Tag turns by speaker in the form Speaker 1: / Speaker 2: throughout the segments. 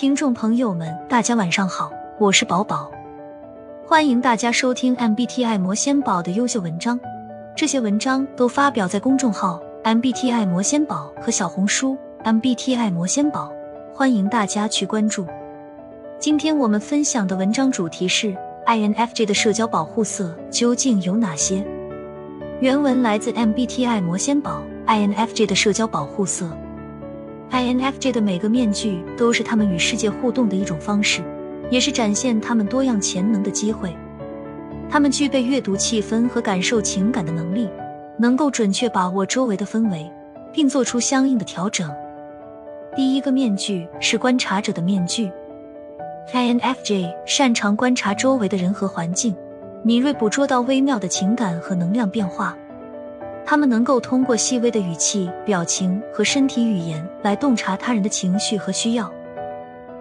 Speaker 1: 听众朋友们，大家晚上好，我是宝宝，欢迎大家收听 MBTI 魔仙宝的优秀文章。这些文章都发表在公众号 MBTI 魔仙宝和小红书 MBTI 魔仙宝，欢迎大家去关注。今天我们分享的文章主题是 INFJ 的社交保护色究竟有哪些？原文来自 MBTI 魔仙宝 INFJ 的社交保护色。INFJ 的每个面具都是他们与世界互动的一种方式，也是展现他们多样潜能的机会。他们具备阅读气氛和感受情感的能力，能够准确把握周围的氛围，并做出相应的调整。第一个面具是观察者的面具。INFJ 擅长观察周围的人和环境，敏锐捕捉到微妙的情感和能量变化。他们能够通过细微的语气、表情和身体语言来洞察他人的情绪和需要，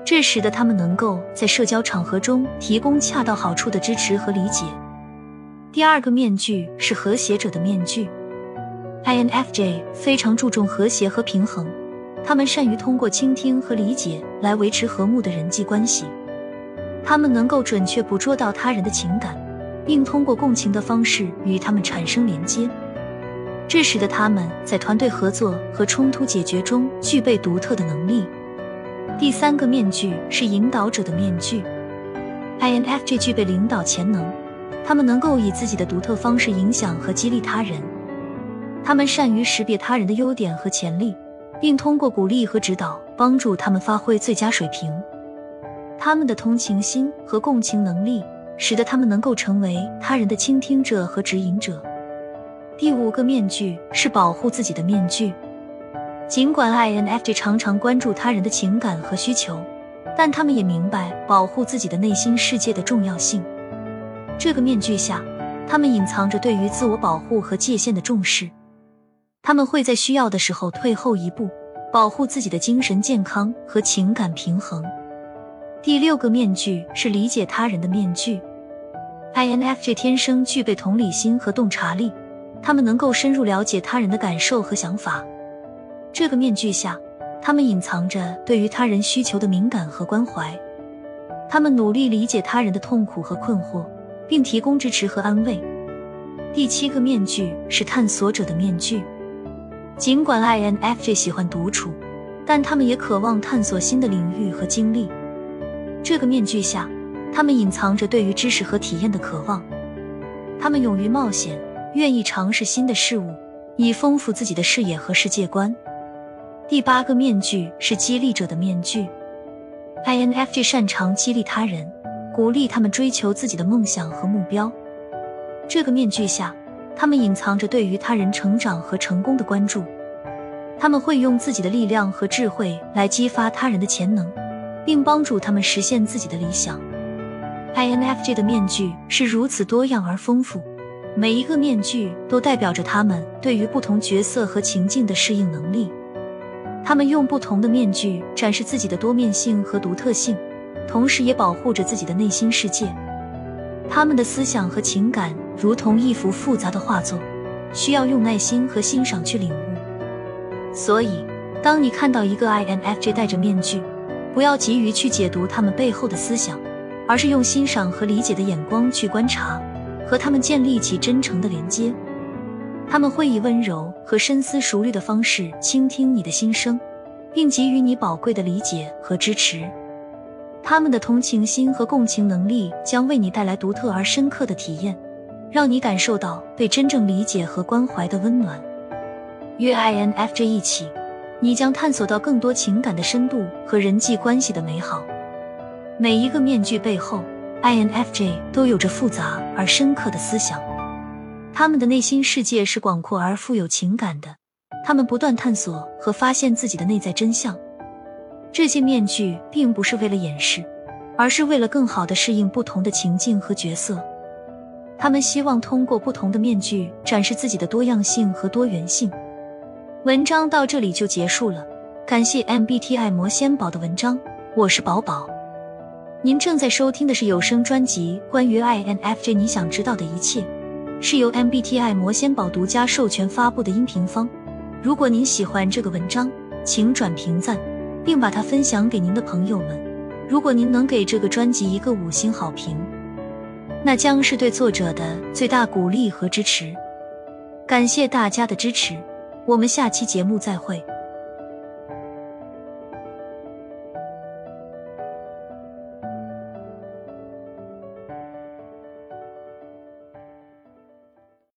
Speaker 1: 这使得他们能够在社交场合中提供恰到好处的支持和理解。第二个面具是和谐者的面具。INFJ 非常注重和谐和平衡，他们善于通过倾听和理解来维持和睦的人际关系。他们能够准确捕捉到他人的情感，并通过共情的方式与他们产生连接。这使得他们在团队合作和冲突解决中具备独特的能力。第三个面具是引导者的面具。INFJ 具备领导潜能，他们能够以自己的独特方式影响和激励他人。他们善于识别他人的优点和潜力，并通过鼓励和指导帮助他们发挥最佳水平。他们的同情心和共情能力使得他们能够成为他人的倾听者和指引者。第五个面具是保护自己的面具。尽管 INFJ 常常关注他人的情感和需求，但他们也明白保护自己的内心世界的重要性。这个面具下，他们隐藏着对于自我保护和界限的重视。他们会在需要的时候退后一步，保护自己的精神健康和情感平衡。第六个面具是理解他人的面具。INFJ 天生具备同理心和洞察力。他们能够深入了解他人的感受和想法。这个面具下，他们隐藏着对于他人需求的敏感和关怀。他们努力理解他人的痛苦和困惑，并提供支持和安慰。第七个面具是探索者的面具。尽管 INFJ 喜欢独处，但他们也渴望探索新的领域和经历。这个面具下，他们隐藏着对于知识和体验的渴望。他们勇于冒险。愿意尝试新的事物，以丰富自己的视野和世界观。第八个面具是激励者的面具。INFJ 擅长激励他人，鼓励他们追求自己的梦想和目标。这个面具下，他们隐藏着对于他人成长和成功的关注。他们会用自己的力量和智慧来激发他人的潜能，并帮助他们实现自己的理想。INFJ 的面具是如此多样而丰富。每一个面具都代表着他们对于不同角色和情境的适应能力。他们用不同的面具展示自己的多面性和独特性，同时也保护着自己的内心世界。他们的思想和情感如同一幅复杂的画作，需要用耐心和欣赏去领悟。所以，当你看到一个 INFJ 戴着面具，不要急于去解读他们背后的思想，而是用欣赏和理解的眼光去观察。和他们建立起真诚的连接，他们会以温柔和深思熟虑的方式倾听你的心声，并给予你宝贵的理解和支持。他们的同情心和共情能力将为你带来独特而深刻的体验，让你感受到被真正理解和关怀的温暖。与 INFJ 一起，你将探索到更多情感的深度和人际关系的美好。每一个面具背后。INFJ 都有着复杂而深刻的思想，他们的内心世界是广阔而富有情感的。他们不断探索和发现自己的内在真相。这些面具并不是为了掩饰，而是为了更好的适应不同的情境和角色。他们希望通过不同的面具展示自己的多样性和多元性。文章到这里就结束了，感谢 MBTI 魔仙宝的文章，我是宝宝。您正在收听的是有声专辑《关于 INFJ 你想知道的一切》，是由 MBTI 魔仙堡独家授权发布的音频方。如果您喜欢这个文章，请转评赞，并把它分享给您的朋友们。如果您能给这个专辑一个五星好评，那将是对作者的最大鼓励和支持。感谢大家的支持，我们下期节目再会。